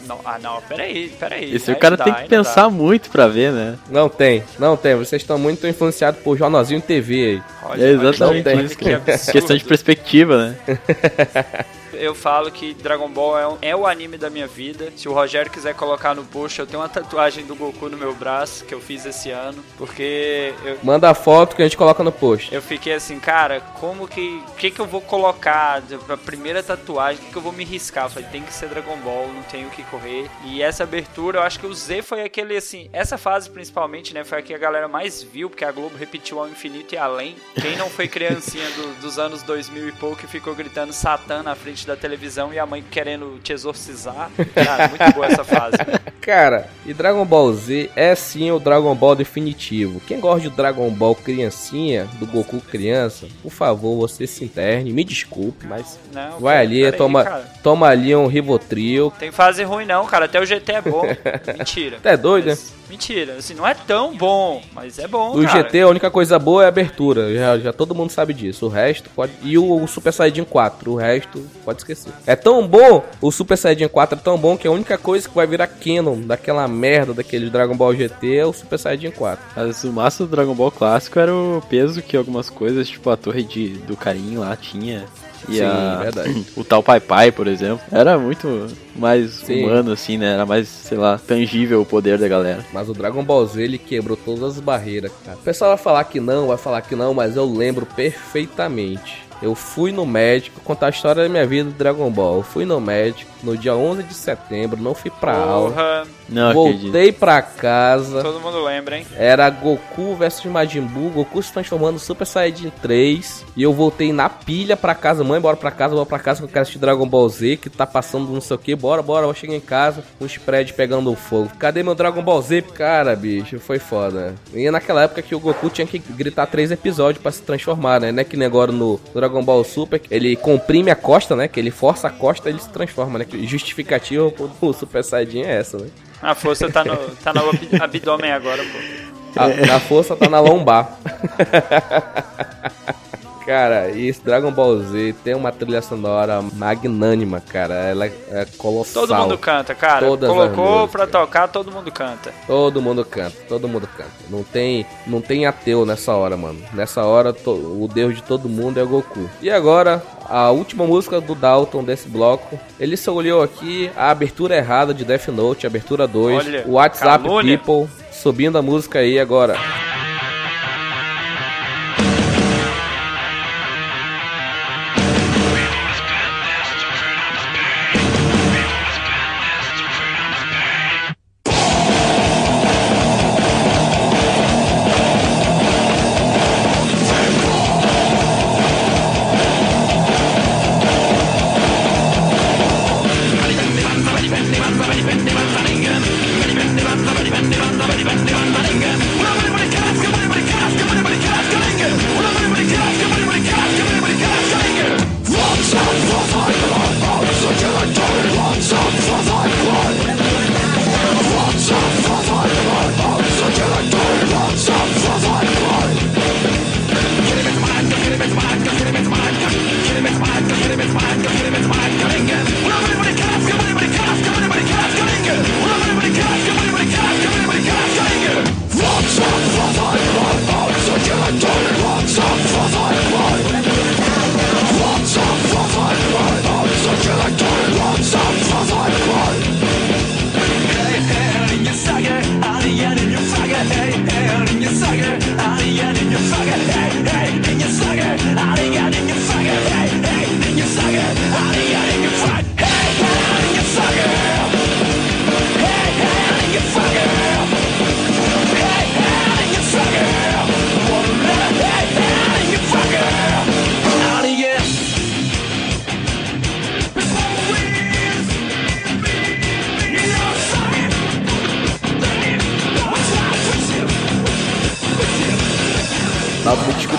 Não, ah não, peraí, peraí. Esse o cara dá, tem que pensar dá. muito pra ver, né? Não tem, não tem. Vocês estão muito influenciados por jornalzinho TV aí. Olha, é olha exatamente que- isso. que absurdo. Questão de perspectiva, né? Eu falo que Dragon Ball é, um- é o anime da minha vida. Se o Rogério quiser colocar no post, eu tenho uma tatuagem do Goku no meu braço que eu fiz esse ano, porque eu, Manda a foto que a gente coloca no post. Eu fiquei assim, cara, como que. O que, que eu vou colocar pra primeira tatuagem? O que, que eu vou me riscar? Eu falei, tem que ser Dragon Ball, não tenho o que correr. E essa abertura, eu acho que o Z foi aquele, assim. Essa fase principalmente, né? Foi a que a galera mais viu, porque a Globo repetiu ao infinito e além. Quem não foi criancinha do- dos anos 2000 e pouco e ficou gritando Satã na frente da televisão e a mãe querendo te exorcizar? Cara, muito boa essa fase. Cara, e Dragon Ball Z é sim o Dragon Ball definitivo. Quem gosta de Dragon Ball criancinha, do Goku criança, por favor, você se interne, me desculpe, mas Não, vai cara, ali, toma, cara. toma ali um Rivotril. Tem fase ruim não, cara. Até o GT é bom. Mentira. Tá doido, né? Mentira. Assim, não é tão bom, mas é bom, Do cara. GT, a única coisa boa é a abertura. Já, já todo mundo sabe disso. O resto pode. E o, o Super Saiyajin 4. O resto pode esquecer. É tão bom. O Super Saiyajin 4 é tão bom que a única coisa que vai virar canon daquela merda daquele Dragon Ball GT é o Super Saiyajin 4. Mas o massa do Dragon Ball clássico era o peso que algumas coisas, tipo a torre de, do carinho lá tinha. E Sim, a- verdade. o tal Pai Pai, por exemplo, era muito mais Sim. humano, assim, né? Era mais, sei lá, tangível o poder da galera. Mas o Dragon Ball Z ele quebrou todas as barreiras, cara. O pessoal vai falar que não, vai falar que não, mas eu lembro perfeitamente. Eu fui no médico contar a história da minha vida do Dragon Ball. Eu fui no médico no dia 11 de setembro, não fui pra aula. Não acredito. Voltei pra casa. todo mundo lembra, hein? Era Goku versus Majin Buu, Goku se transformando no Super Saiyajin 3. E eu voltei na pilha pra casa, mãe, bora pra casa, bora pra casa que eu quero assistir Dragon Ball Z, que tá passando não sei o que. Bora, bora, eu cheguei em casa, com os prédios pegando fogo. Cadê meu Dragon Ball Z? Cara, bicho, foi foda. E é naquela época que o Goku tinha que gritar três episódios pra se transformar, né? Não é que nem agora no Dragon Ball Super, que ele comprime a costa, né? Que ele força a costa e ele se transforma, né? Que Justificativa pro Super Saiyajin é essa, né? A força tá no, tá no ab- abdômen agora, pô. A, a força tá na lombar. Cara, e esse Dragon Ball Z tem uma trilha sonora magnânima, cara. Ela é colossal. Todo mundo canta, cara. Todas as Colocou músicas. pra tocar, todo mundo canta. Todo mundo canta, todo mundo canta. Não tem, não tem ateu nessa hora, mano. Nessa hora, to- o deus de todo mundo é o Goku. E agora, a última música do Dalton desse bloco. Ele só olhou aqui a abertura errada de Death Note, abertura 2. Olha, o WhatsApp calúnia. People subindo a música aí agora.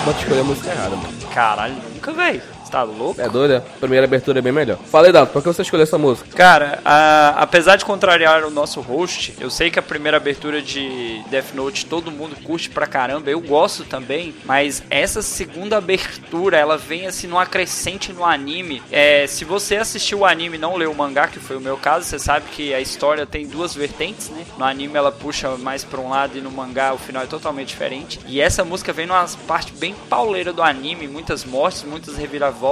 Te escolher a música errada, mano. Caralho, nunca, velho. Tá louco? É doida? Primeira abertura é bem melhor. Falei, Dalton, por que você escolheu essa música? Cara, a- apesar de contrariar o nosso host, eu sei que a primeira abertura de Death Note todo mundo curte pra caramba, eu gosto também, mas essa segunda abertura, ela vem assim numa crescente no anime. É, se você assistiu o anime e não leu o mangá, que foi o meu caso, você sabe que a história tem duas vertentes, né? No anime ela puxa mais pra um lado e no mangá o final é totalmente diferente. E essa música vem numa parte bem pauleira do anime, muitas mortes, muitas reviravoltas.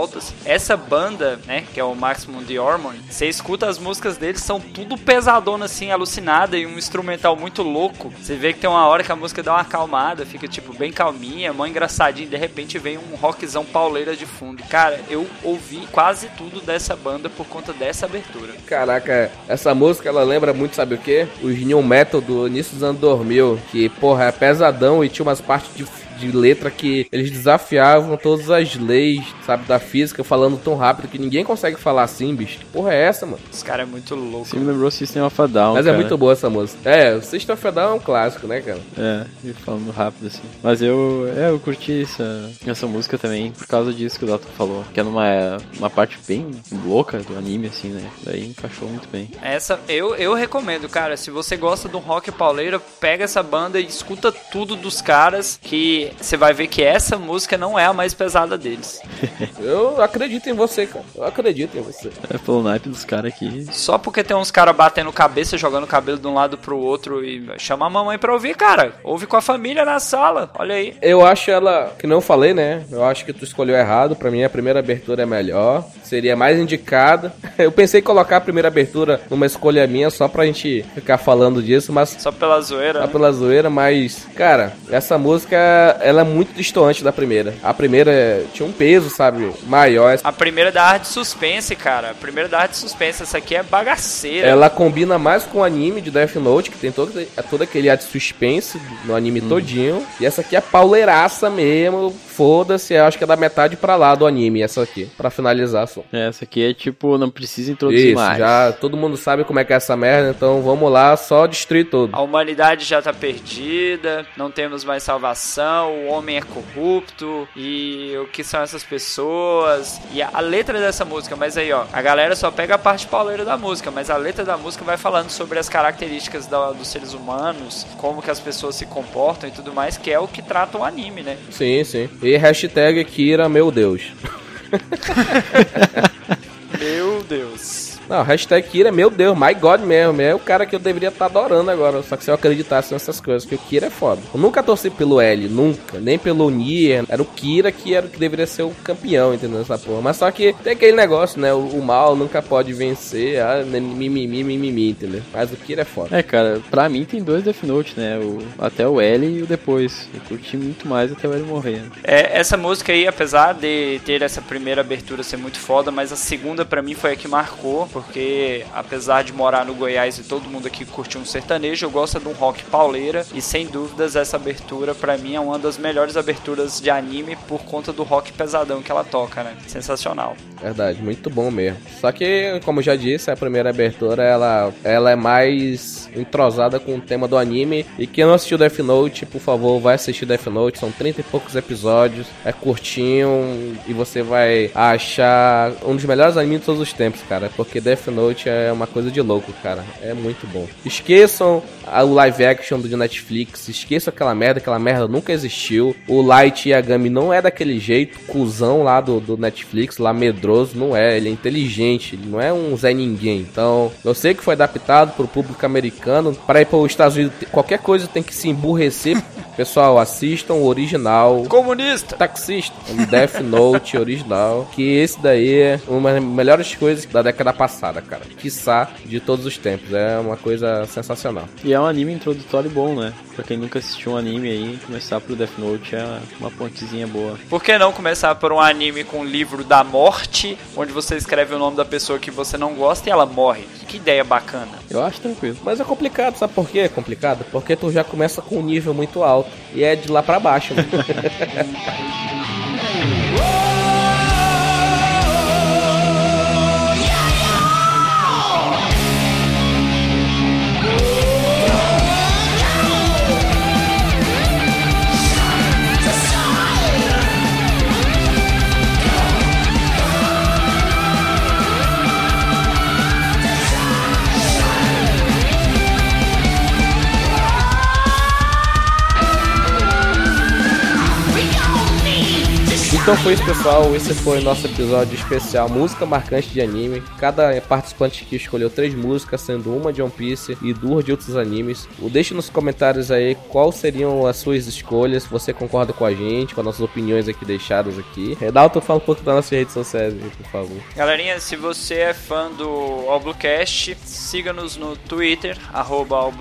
Essa banda, né, que é o Maximum The Hormone, você escuta as músicas deles, são tudo pesadona assim, alucinada e um instrumental muito louco. Você vê que tem uma hora que a música dá uma acalmada, fica tipo bem calminha, mó engraçadinho, de repente vem um rockzão pauleira de fundo. Cara, eu ouvi quase tudo dessa banda por conta dessa abertura. Caraca, essa música ela lembra muito, sabe o quê? Os New Metal do início dos anos 2000, que, porra, é pesadão e tinha umas partes de, de letra que eles desafiavam todas as leis, sabe, da física, falando tão rápido que ninguém consegue falar assim, bicho. Que porra é essa, mano? Esse cara é muito louco. Você me lembrou System of a Down, Mas é cara. muito boa essa música. É, o System of a Down é um clássico, né, cara? É, e falando rápido assim. Mas eu, é, eu curti essa, essa música também por causa disso que o Dato falou. Que é numa uma parte bem louca do anime, assim, né? Daí encaixou muito bem. Essa eu, eu recomendo, cara. Se você gosta do rock pauleira, pega essa banda e escuta tudo dos caras. Que você vai ver que essa música não é a mais pesada deles. Eu acredito em você, cara. Eu acredito em você. É pelo naipe dos caras aqui. Só porque tem uns caras batendo cabeça, jogando cabelo de um lado pro outro e chama a mamãe pra ouvir, cara. Ouve com a família na sala. Olha aí. Eu acho ela, que não falei, né? Eu acho que tu escolheu errado. Pra mim, a primeira abertura é melhor. Seria mais indicada. Eu pensei em colocar a primeira abertura numa escolha minha só pra gente ficar falando disso, mas Só pela zoeira. Só né? pela zoeira, mas, cara, essa música, ela é muito distante da primeira. A primeira tinha um peso, sabe, maior. A primeira da arte de suspense, cara. A primeira da arte de suspense. Essa aqui é bagaceira. Ela combina mais com o anime de Death Note, que tem todo, todo aquele ar de suspense no anime todinho. E essa aqui é pauleiraça mesmo. Foda-se, eu acho que é da metade pra lá do anime, essa aqui, pra finalizar só. É, Essa aqui é tipo, não precisa introduzir Isso, mais. já todo mundo sabe como é que é essa merda, então vamos lá, só destruir tudo. A humanidade já tá perdida, não temos mais salvação, o homem é corrupto e o que são essas pessoas? E a, a letra dessa música, mas aí ó, a galera só pega a parte pauleira da música, mas a letra da música vai falando sobre as características da- dos seres humanos, como que as pessoas se comportam e tudo mais, que é o que trata o anime, né? Sim, sim. E hashtag Kira, meu Deus. Meu Deus. Não, hashtag Kira, meu Deus, my God mesmo. É o cara que eu deveria estar adorando agora. Só que se eu acreditasse nessas coisas, que o Kira é foda. Eu nunca torci pelo L, nunca. Nem pelo Nier. Era o Kira que era o que deveria ser o campeão, entendeu? Essa porra. Mas só que tem aquele negócio, né? O, o mal nunca pode vencer. Ah, mimimi, mimimi, entendeu? Mas o Kira é foda. É, cara, pra mim tem dois Death Note, né? O, até o L e o depois. Eu curti muito mais até o L morrer. né? É, essa música aí, apesar de ter essa primeira abertura ser muito foda, mas a segunda pra mim foi a que marcou, porque apesar de morar no Goiás e todo mundo aqui curtir um sertanejo, eu gosto de um rock pauleira e sem dúvidas essa abertura pra mim é uma das melhores aberturas de anime por conta do rock pesadão que ela toca, né? Sensacional. Verdade, muito bom mesmo. Só que, como já disse, a primeira abertura ela, ela é mais entrosada com o tema do anime. E quem não assistiu Death Note, por favor, vai assistir Death Note. São 30 e poucos episódios, é curtinho e você vai achar um dos melhores animes de todos os tempos, cara. Porque Death Note é uma coisa de louco, cara. É muito bom. Esqueçam o live action do Netflix, esqueçam aquela merda, aquela merda nunca existiu. O Light Yagami não é daquele jeito, cuzão lá do, do Netflix, lá medroso, não é. Ele é inteligente, ele não é um Zé Ninguém. Então, eu sei que foi adaptado pro público americano. Para ir para os Estados Unidos, qualquer coisa tem que se emburrecer. Pessoal, assistam o original. Comunista! Taxista, um Death Note original. Que esse daí é uma das melhores coisas da década passada, cara. Quiçá de todos os tempos. É uma coisa sensacional. E é um anime introdutório bom, né? Pra quem nunca assistiu um anime aí, começar pro Death Note é uma pontezinha boa. Por que não começar por um anime com o livro da morte, onde você escreve o nome da pessoa que você não gosta e ela morre? Que ideia bacana. Eu acho tranquilo. Mas é complicado, sabe por quê? É complicado? Porque tu já começa com um nível muito alto. E é de lá pra baixo, Então foi isso, pessoal. Esse foi o nosso episódio especial Música Marcante de Anime. Cada participante aqui escolheu três músicas, sendo uma de One Piece e duas de outros animes. Deixe nos comentários aí quais seriam as suas escolhas. Se você concorda com a gente, com as nossas opiniões aqui deixadas aqui. Redalto, fala um pouco das nossas redes sociais aí, por favor. Galerinha, se você é fã do Allbluecast, siga-nos no Twitter, arroba.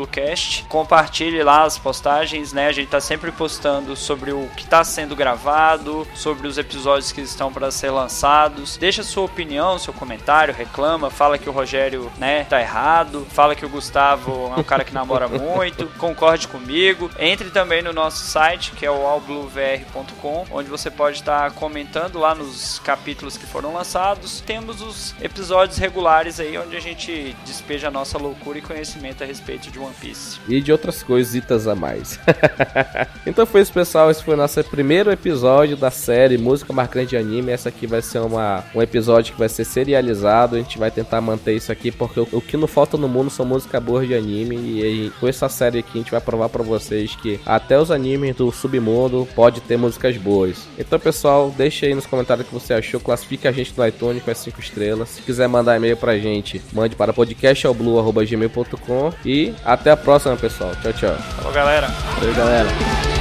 Compartilhe lá as postagens, né? A gente tá sempre postando sobre o que tá sendo gravado, sobre os episódios que estão para ser lançados. Deixa sua opinião, seu comentário, reclama, fala que o Rogério, né, tá errado, fala que o Gustavo é um cara que namora muito, concorde comigo. Entre também no nosso site, que é o allbluevr.com, onde você pode estar comentando lá nos capítulos que foram lançados. Temos os episódios regulares aí, onde a gente despeja a nossa loucura e conhecimento a respeito de One Piece. E de outras coisitas a mais. então foi isso, pessoal. Esse foi o nosso primeiro episódio da série música marcante de anime. Essa aqui vai ser uma, um episódio que vai ser serializado. A gente vai tentar manter isso aqui, porque o, o que não falta no mundo são músicas boas de anime. E aí, com essa série aqui, a gente vai provar pra vocês que até os animes do submundo pode ter músicas boas. Então, pessoal, deixa aí nos comentários o que você achou. Classifique a gente no iTunes com as 5 estrelas. Se quiser mandar e-mail pra gente, mande para podcastalblue.gmail.com. E até a próxima, pessoal. Tchau, tchau. Falou, galera. Valeu, galera.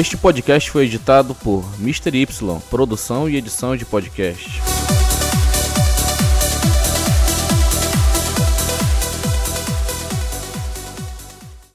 Este podcast foi editado por Mr. Y, produção e edição de podcast.